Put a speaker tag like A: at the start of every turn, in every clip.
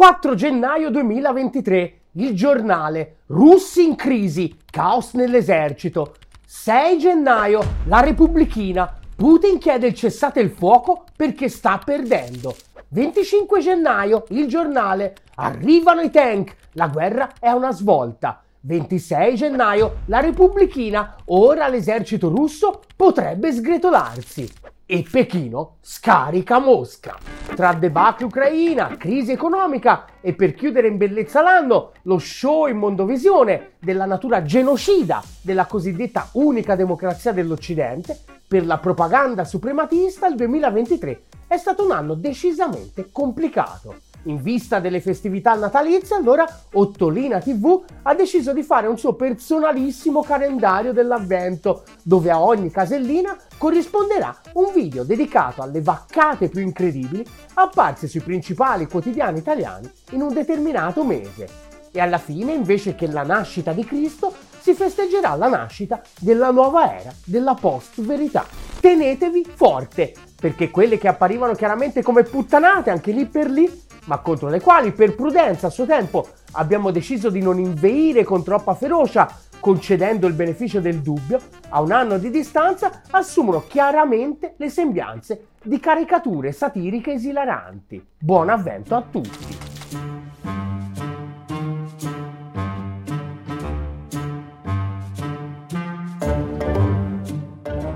A: 4 gennaio 2023, il giornale, russi in crisi, caos nell'esercito. 6 gennaio, la Repubblichina, Putin chiede il cessate il fuoco perché sta perdendo. 25 gennaio, il giornale, arrivano i tank, la guerra è una svolta. 26 gennaio, la Repubblichina, ora l'esercito russo potrebbe sgretolarsi. E Pechino scarica Mosca. Tra debacle ucraina, crisi economica e per chiudere in bellezza l'anno, lo show in mondovisione della natura genocida della cosiddetta unica democrazia dell'Occidente, per la propaganda suprematista il 2023 è stato un anno decisamente complicato. In vista delle festività natalizie, allora Ottolina TV ha deciso di fare un suo personalissimo calendario dell'avvento, dove a ogni casellina corrisponderà un video dedicato alle vaccate più incredibili apparse sui principali quotidiani italiani in un determinato mese. E alla fine, invece che la nascita di Cristo, si festeggerà la nascita della nuova era della post-verità. Tenetevi forte, perché quelle che apparivano chiaramente come puttanate anche lì per lì ma contro le quali per prudenza a suo tempo abbiamo deciso di non inveire con troppa ferocia, concedendo il beneficio del dubbio, a un anno di distanza assumono chiaramente le sembianze di caricature satiriche esilaranti. Buon avvento a tutti!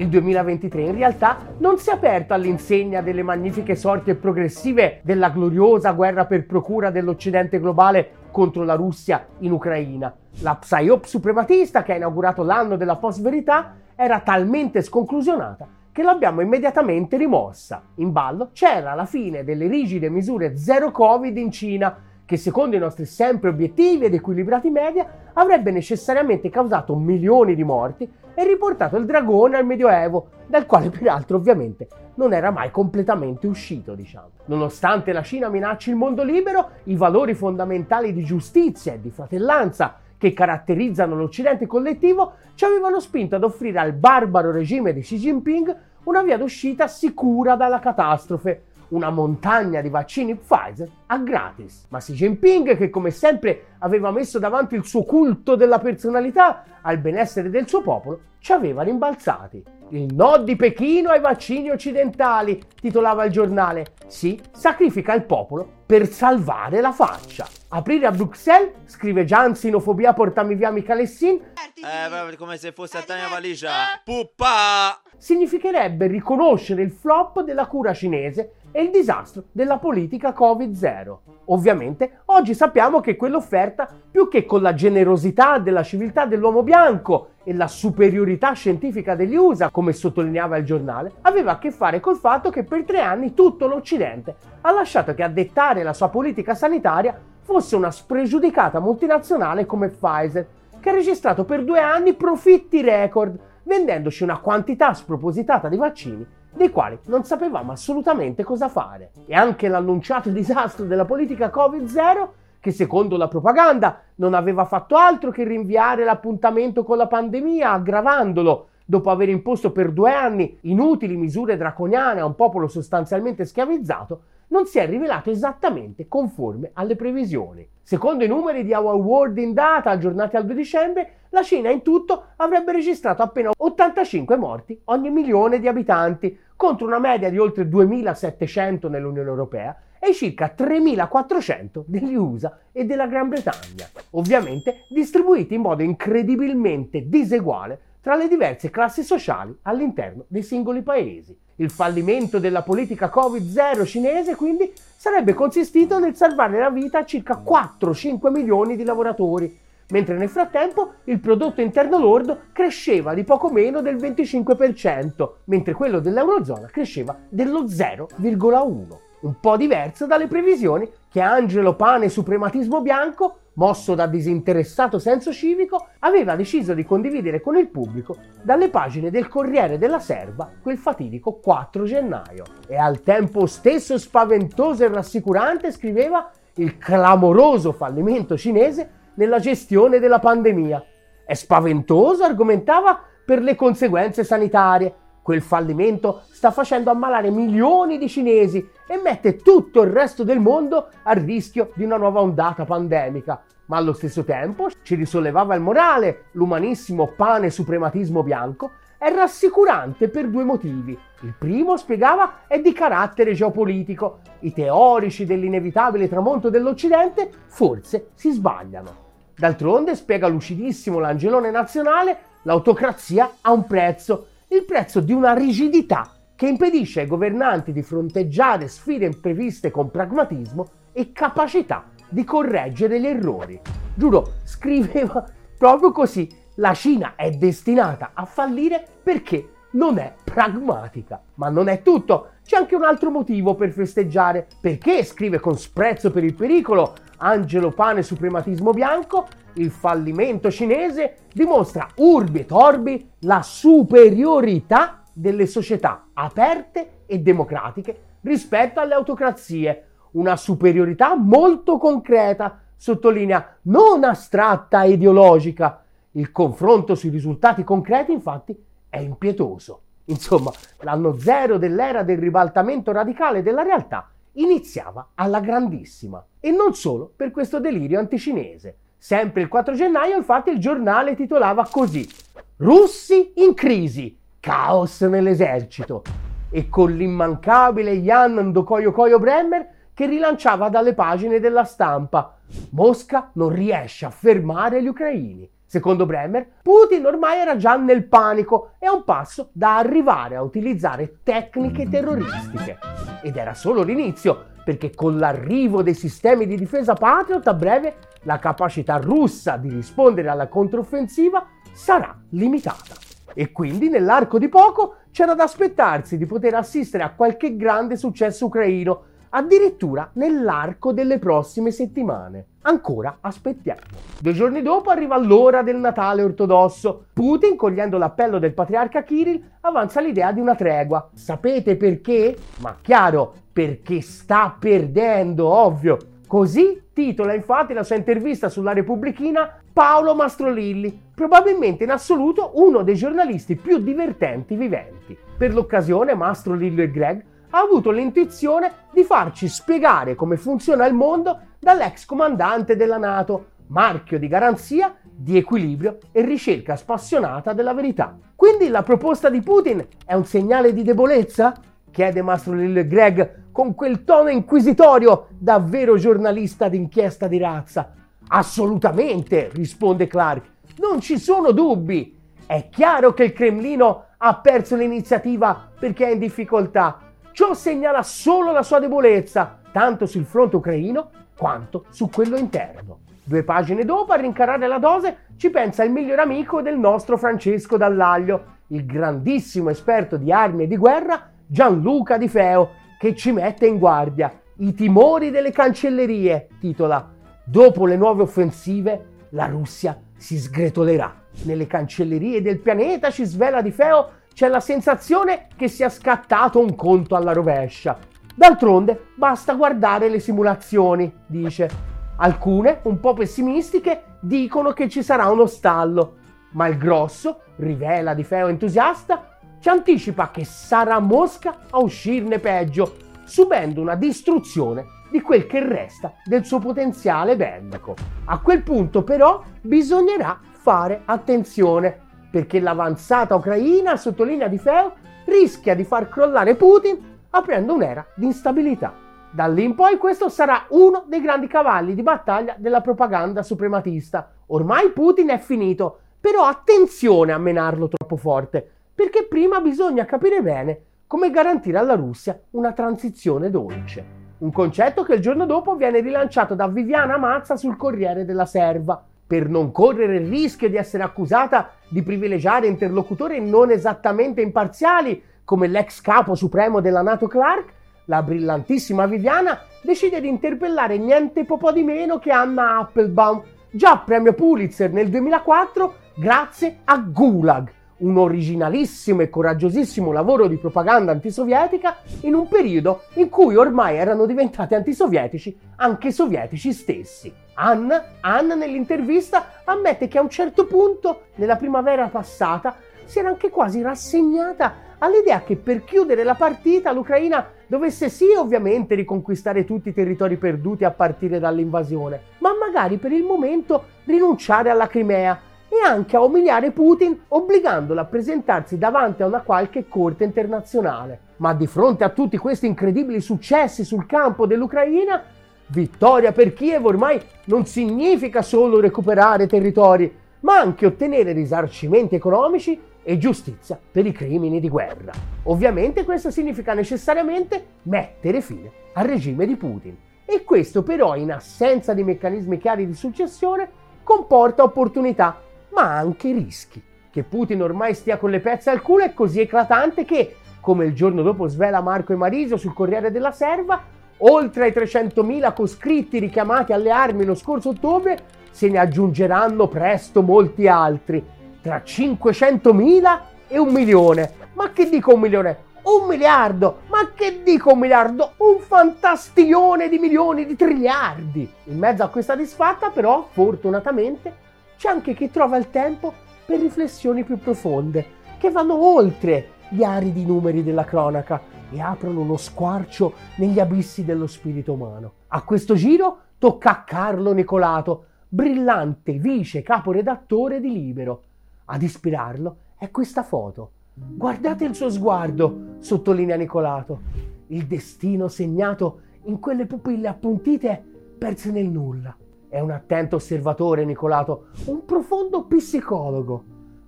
A: Il 2023 in realtà non si è aperto all'insegna delle magnifiche sorti e progressive della gloriosa guerra per procura dell'Occidente globale contro la Russia in Ucraina. La psyop suprematista che ha inaugurato l'anno della post-verità era talmente sconclusionata che l'abbiamo immediatamente rimossa. In ballo c'era la fine delle rigide misure zero Covid in Cina che secondo i nostri sempre obiettivi ed equilibrati media avrebbe necessariamente causato milioni di morti e riportato il dragone al Medioevo, dal quale peraltro ovviamente non era mai completamente uscito, diciamo. Nonostante la Cina minacci il mondo libero, i valori fondamentali di giustizia e di fratellanza che caratterizzano l'Occidente collettivo ci avevano spinto ad offrire al barbaro regime di Xi Jinping una via d'uscita sicura dalla catastrofe, una montagna di vaccini Pfizer a gratis. Ma Xi Jinping, che come sempre aveva messo davanti il suo culto della personalità al benessere del suo popolo, ci aveva rimbalzati. Il no di Pechino ai vaccini occidentali, titolava il giornale. Si sacrifica il popolo per salvare la faccia. Aprire a Bruxelles, scrive Gian Sinofobia portami via Michalessin.
B: Eh, come se fosse a mia valigia. Puppa!
A: Significherebbe riconoscere il flop della cura cinese e il disastro della politica Covid-0. Ovviamente oggi sappiamo che quell'offerta, più che con la generosità della civiltà dell'uomo bianco e la superiorità scientifica degli USA, come sottolineava il giornale, aveva a che fare col fatto che per tre anni tutto l'Occidente ha lasciato che a dettare la sua politica sanitaria fosse una spregiudicata multinazionale come Pfizer, che ha registrato per due anni profitti record, vendendoci una quantità spropositata di vaccini dei quali non sapevamo assolutamente cosa fare. E anche l'annunciato disastro della politica Covid-0, che secondo la propaganda non aveva fatto altro che rinviare l'appuntamento con la pandemia, aggravandolo, dopo aver imposto per due anni inutili misure draconiane a un popolo sostanzialmente schiavizzato, non si è rivelato esattamente conforme alle previsioni. Secondo i numeri di Our World in Data aggiornati al 2 dicembre, la Cina in tutto avrebbe registrato appena 85 morti ogni milione di abitanti, contro una media di oltre 2700 nell'Unione Europea e circa 3400 degli USA e della Gran Bretagna, ovviamente distribuiti in modo incredibilmente diseguale tra le diverse classi sociali all'interno dei singoli paesi. Il fallimento della politica Covid-0 cinese quindi sarebbe consistito nel salvare la vita a circa 4-5 milioni di lavoratori, mentre nel frattempo il prodotto interno lordo cresceva di poco meno del 25%, mentre quello dell'Eurozona cresceva dello 0,1% un po' diverso dalle previsioni che Angelo Pane Suprematismo Bianco, mosso da disinteressato senso civico, aveva deciso di condividere con il pubblico dalle pagine del Corriere della Serva quel fatidico 4 gennaio. E al tempo stesso spaventoso e rassicurante scriveva il clamoroso fallimento cinese nella gestione della pandemia. È spaventoso, argomentava, per le conseguenze sanitarie, Quel fallimento sta facendo ammalare milioni di cinesi e mette tutto il resto del mondo a rischio di una nuova ondata pandemica. Ma allo stesso tempo ci risollevava il morale, l'umanissimo pane suprematismo bianco è rassicurante per due motivi. Il primo, spiegava, è di carattere geopolitico. I teorici dell'inevitabile tramonto dell'Occidente forse si sbagliano. D'altronde, spiega lucidissimo l'angelone nazionale, l'autocrazia ha un prezzo il prezzo di una rigidità che impedisce ai governanti di fronteggiare sfide impreviste con pragmatismo e capacità di correggere gli errori. Giuro, scriveva proprio così, la Cina è destinata a fallire perché non è pragmatica. Ma non è tutto, c'è anche un altro motivo per festeggiare. Perché, scrive con sprezzo per il pericolo Angelo Pane Suprematismo Bianco, il fallimento cinese dimostra urbi et orbi la superiorità delle società aperte e democratiche rispetto alle autocrazie. Una superiorità molto concreta, sottolinea, non astratta e ideologica. Il confronto sui risultati concreti, infatti, è impietoso. Insomma, l'anno zero dell'era del ribaltamento radicale della realtà iniziava alla grandissima. E non solo per questo delirio anticinese. Sempre il 4 gennaio, infatti, il giornale titolava così: Russi in crisi, caos nell'esercito. E con l'immancabile Jan Ndokoyo Bremmer che rilanciava dalle pagine della stampa: Mosca non riesce a fermare gli ucraini. Secondo Bremer, Putin ormai era già nel panico e a un passo da arrivare a utilizzare tecniche terroristiche. Ed era solo l'inizio, perché con l'arrivo dei sistemi di difesa Patriot a breve la capacità russa di rispondere alla controffensiva sarà limitata. E quindi nell'arco di poco c'era da aspettarsi di poter assistere a qualche grande successo ucraino addirittura nell'arco delle prossime settimane. Ancora aspettiamo. Due giorni dopo arriva l'ora del Natale ortodosso. Putin, cogliendo l'appello del patriarca Kirill, avanza l'idea di una tregua. Sapete perché? Ma chiaro, perché sta perdendo, ovvio. Così titola infatti la sua intervista sulla Repubblichina Paolo Mastrolilli, probabilmente in assoluto uno dei giornalisti più divertenti viventi. Per l'occasione Mastrolillo e Greg ha avuto l'intuizione di farci spiegare come funziona il mondo dall'ex comandante della Nato, marchio di garanzia, di equilibrio e ricerca spassionata della verità. Quindi la proposta di Putin è un segnale di debolezza? chiede Mastro Lil Greg con quel tono inquisitorio davvero giornalista d'inchiesta di razza. Assolutamente, risponde Clark. Non ci sono dubbi. È chiaro che il Cremlino ha perso l'iniziativa perché è in difficoltà Ciò segnala solo la sua debolezza, tanto sul fronte ucraino quanto su quello interno. Due pagine dopo, a rincarare la dose, ci pensa il miglior amico del nostro Francesco Dallaglio, il grandissimo esperto di armi e di guerra Gianluca Di Feo, che ci mette in guardia. I timori delle cancellerie, titola. Dopo le nuove offensive, la Russia si sgretolerà. Nelle cancellerie del pianeta, ci svela Di Feo, c'è la sensazione che sia scattato un conto alla rovescia. D'altronde basta guardare le simulazioni, dice. Alcune, un po' pessimistiche, dicono che ci sarà uno stallo, ma il grosso, rivela di Feo entusiasta, ci anticipa che sarà Mosca a uscirne peggio, subendo una distruzione di quel che resta del suo potenziale bellico. A quel punto però bisognerà fare attenzione perché l'avanzata ucraina, sottolinea Di Feo, rischia di far crollare Putin aprendo un'era di instabilità. Da lì in poi questo sarà uno dei grandi cavalli di battaglia della propaganda suprematista. Ormai Putin è finito, però attenzione a menarlo troppo forte, perché prima bisogna capire bene come garantire alla Russia una transizione dolce. Un concetto che il giorno dopo viene rilanciato da Viviana Mazza sul Corriere della Serva per non correre il rischio di essere accusata di privilegiare interlocutori non esattamente imparziali come l'ex capo supremo della Nato Clark, la brillantissima Viviana decide di interpellare niente po' di meno che Anna Applebaum, già premio Pulitzer nel 2004 grazie a Gulag, un originalissimo e coraggiosissimo lavoro di propaganda antisovietica in un periodo in cui ormai erano diventati antisovietici anche i sovietici stessi. Ann, Ann nell'intervista ammette che a un certo punto, nella primavera passata, si era anche quasi rassegnata all'idea che per chiudere la partita l'Ucraina dovesse sì ovviamente riconquistare tutti i territori perduti a partire dall'invasione, ma magari per il momento rinunciare alla Crimea e anche a umiliare Putin obbligandolo a presentarsi davanti a una qualche corte internazionale. Ma di fronte a tutti questi incredibili successi sul campo dell'Ucraina, vittoria per Kiev ormai non significa solo recuperare territori, ma anche ottenere risarcimenti economici e giustizia per i crimini di guerra. Ovviamente questo significa necessariamente mettere fine al regime di Putin. E questo però, in assenza di meccanismi chiari di successione, comporta opportunità ma anche rischi. Che Putin ormai stia con le pezze al culo è così eclatante che, come il giorno dopo svela Marco e Marisio sul Corriere della Serva, oltre ai 300.000 coscritti richiamati alle armi lo scorso ottobre, se ne aggiungeranno presto molti altri, tra 500.000 e un milione. Ma che dico un milione? Un miliardo! Ma che dico un miliardo? Un fantastione di milioni di triliardi! In mezzo a questa disfatta, però, fortunatamente, c'è anche chi trova il tempo per riflessioni più profonde, che vanno oltre gli aridi numeri della cronaca e aprono uno squarcio negli abissi dello spirito umano. A questo giro tocca a Carlo Nicolato, brillante vice caporedattore di Libero. Ad ispirarlo è questa foto. Guardate il suo sguardo, sottolinea Nicolato. Il destino segnato in quelle pupille appuntite perse nel nulla. È un attento osservatore, Nicolato, un profondo psicologo,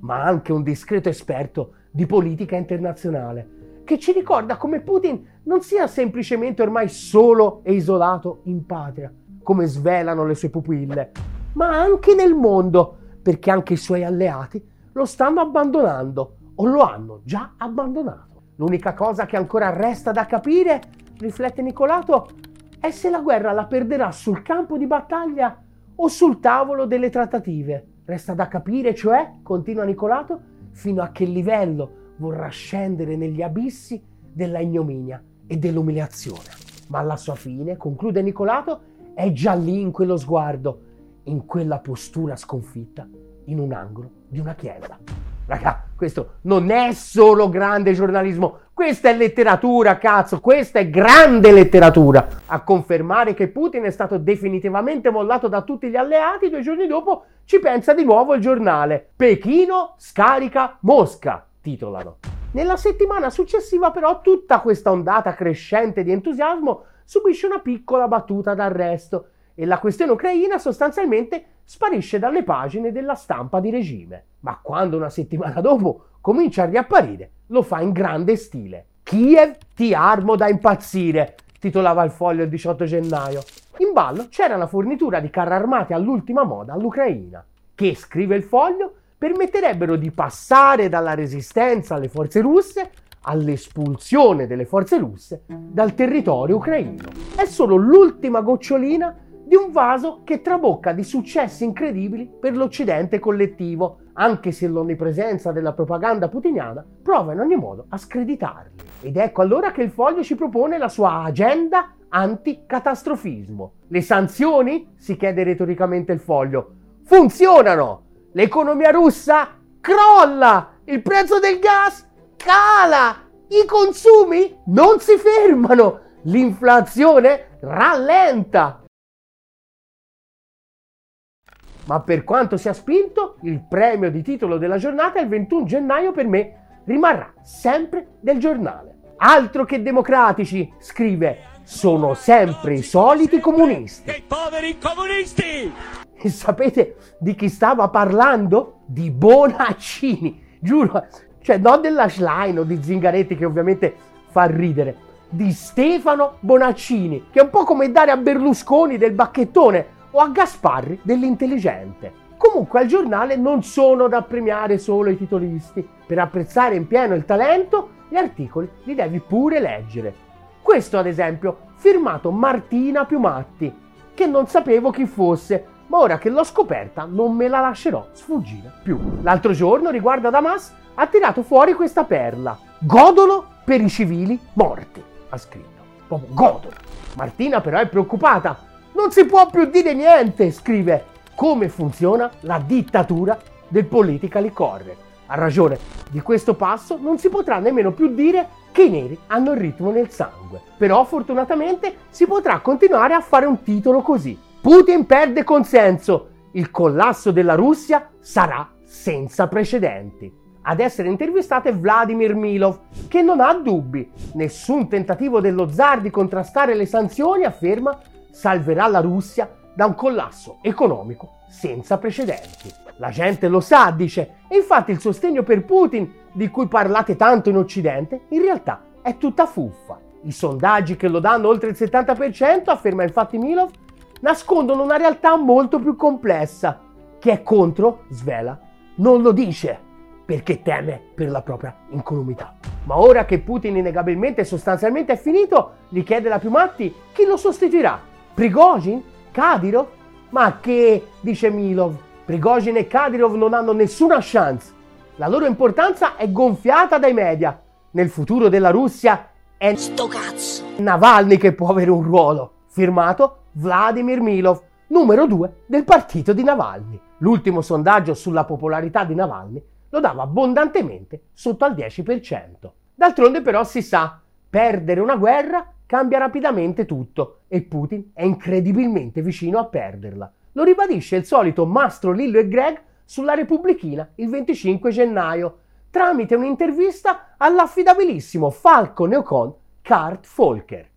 A: ma anche un discreto esperto di politica internazionale, che ci ricorda come Putin non sia semplicemente ormai solo e isolato in patria, come svelano le sue pupille, ma anche nel mondo, perché anche i suoi alleati lo stanno abbandonando o lo hanno già abbandonato. L'unica cosa che ancora resta da capire, riflette Nicolato, è se la guerra la perderà sul campo di battaglia o sul tavolo delle trattative. Resta da capire, cioè, continua Nicolato, fino a che livello vorrà scendere negli abissi della ignominia e dell'umiliazione. Ma alla sua fine, conclude Nicolato, è già lì in quello sguardo, in quella postura sconfitta, in un angolo di una chiesa. Raga, questo non è solo grande giornalismo, questa è letteratura, cazzo, questa è grande letteratura. A confermare che Putin è stato definitivamente mollato da tutti gli alleati, due giorni dopo ci pensa di nuovo il giornale. Pechino scarica Mosca, titolano. Nella settimana successiva però tutta questa ondata crescente di entusiasmo subisce una piccola battuta d'arresto e la questione ucraina sostanzialmente sparisce dalle pagine della stampa di regime. Ma quando una settimana dopo comincia a riapparire, lo fa in grande stile. Kiev ti armo da impazzire, titolava il foglio il 18 gennaio. In ballo c'era la fornitura di carri armati all'ultima moda all'Ucraina, che, scrive il foglio, permetterebbero di passare dalla resistenza alle forze russe all'espulsione delle forze russe dal territorio ucraino. È solo l'ultima gocciolina di un vaso che trabocca di successi incredibili per l'Occidente collettivo, anche se l'onnipresenza della propaganda putiniana prova in ogni modo a screditarli. Ed ecco allora che il foglio ci propone la sua agenda anticatastrofismo. Le sanzioni? si chiede retoricamente il foglio. Funzionano! L'economia russa crolla! Il prezzo del gas cala! I consumi non si fermano! L'inflazione rallenta! Ma per quanto sia spinto, il premio di titolo della giornata il 21 gennaio per me rimarrà sempre del giornale. Altro che democratici, scrive, sono sempre i soliti comunisti.
C: I poveri comunisti!
A: E sapete di chi stava parlando? Di Bonaccini, giuro, cioè non della Schlein o di Zingaretti che ovviamente fa ridere, di Stefano Bonaccini, che è un po' come dare a Berlusconi del bacchettone, o a Gasparri dell'intelligente. Comunque al giornale non sono da premiare solo i titolisti. Per apprezzare in pieno il talento, gli articoli li devi pure leggere. Questo ad esempio, firmato Martina Piumatti, che non sapevo chi fosse, ma ora che l'ho scoperta non me la lascerò sfuggire più. L'altro giorno, riguardo a Damas, ha tirato fuori questa perla. Godono per i civili morti, ha scritto. Proprio godono. Martina però è preoccupata non si può più dire niente, scrive. Come funziona la dittatura del politically correct. A ragione di questo passo non si potrà nemmeno più dire che i neri hanno il ritmo nel sangue. Però fortunatamente si potrà continuare a fare un titolo così. Putin perde consenso, il collasso della Russia sarà senza precedenti. Ad essere intervistato è Vladimir Milov, che non ha dubbi. Nessun tentativo dello zar di contrastare le sanzioni, afferma, salverà la Russia da un collasso economico senza precedenti. La gente lo sa, dice, e infatti il sostegno per Putin, di cui parlate tanto in Occidente, in realtà è tutta fuffa. I sondaggi che lo danno oltre il 70%, afferma infatti Milov, nascondono una realtà molto più complessa. Chi è contro, svela, non lo dice perché teme per la propria incolumità. Ma ora che Putin innegabilmente e sostanzialmente è finito, gli chiede la Piumatti chi lo sostituirà. Prigozhin? Kadyrov? Ma che, dice Milov, Prigozhin e Kadyrov non hanno nessuna chance. La loro importanza è gonfiata dai media. Nel futuro della Russia è
D: Sto cazzo!
A: Navalny che può avere un ruolo. Firmato Vladimir Milov, numero 2 del partito di Navalny. L'ultimo sondaggio sulla popolarità di Navalny lo dava abbondantemente sotto al 10%. D'altronde però si sa, perdere una guerra cambia rapidamente tutto e Putin è incredibilmente vicino a perderla. Lo ribadisce il solito Mastro Lillo e Greg sulla Repubblichina il 25 gennaio, tramite un'intervista all'affidabilissimo Falco Neocon Kurt Volker.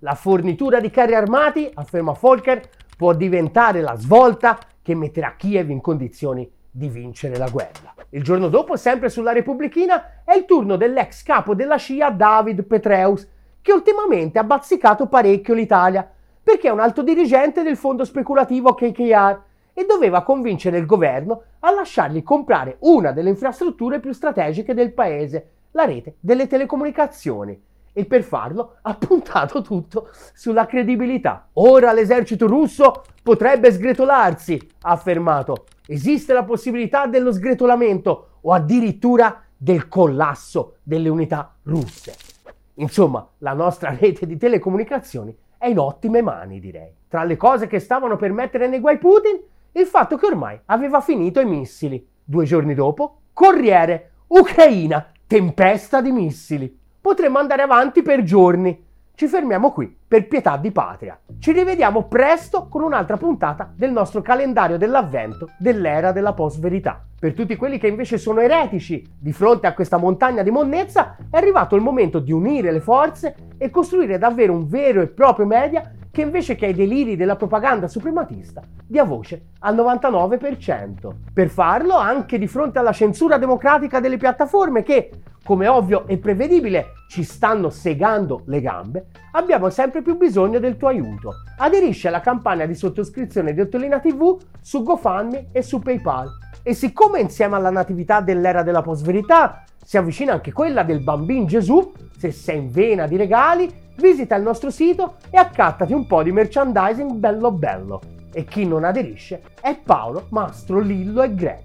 A: La fornitura di carri armati, afferma Volker, può diventare la svolta che metterà Kiev in condizioni di vincere la guerra. Il giorno dopo, sempre sulla Repubblichina, è il turno dell'ex capo della scia David Petreus, che ultimamente ha bazzicato parecchio l'Italia, perché è un alto dirigente del fondo speculativo KKR e doveva convincere il governo a lasciargli comprare una delle infrastrutture più strategiche del paese, la rete delle telecomunicazioni e per farlo ha puntato tutto sulla credibilità. Ora l'esercito russo potrebbe sgretolarsi, ha affermato. Esiste la possibilità dello sgretolamento o addirittura del collasso delle unità russe. Insomma, la nostra rete di telecomunicazioni è in ottime mani, direi. Tra le cose che stavano per mettere nei guai Putin, il fatto che ormai aveva finito i missili. Due giorni dopo, Corriere, Ucraina, tempesta di missili potremmo andare avanti per giorni. Ci fermiamo qui per pietà di patria. Ci rivediamo presto con un'altra puntata del nostro calendario dell'avvento dell'era della post-verità. Per tutti quelli che invece sono eretici di fronte a questa montagna di monnezza, è arrivato il momento di unire le forze e costruire davvero un vero e proprio media che invece che ai deliri della propaganda suprematista dia voce al 99%. Per farlo, anche di fronte alla censura democratica delle piattaforme che, come ovvio e prevedibile, ci stanno segando le gambe, abbiamo sempre più bisogno del tuo aiuto. Aderisci alla campagna di sottoscrizione di Ottolina TV su GoFundMe e su PayPal. E siccome insieme alla natività dell'era della post-verità si avvicina anche quella del bambino Gesù, se sei in vena di regali, visita il nostro sito e accattati un po' di merchandising bello bello. E chi non aderisce è Paolo, Mastro, Lillo e Greg.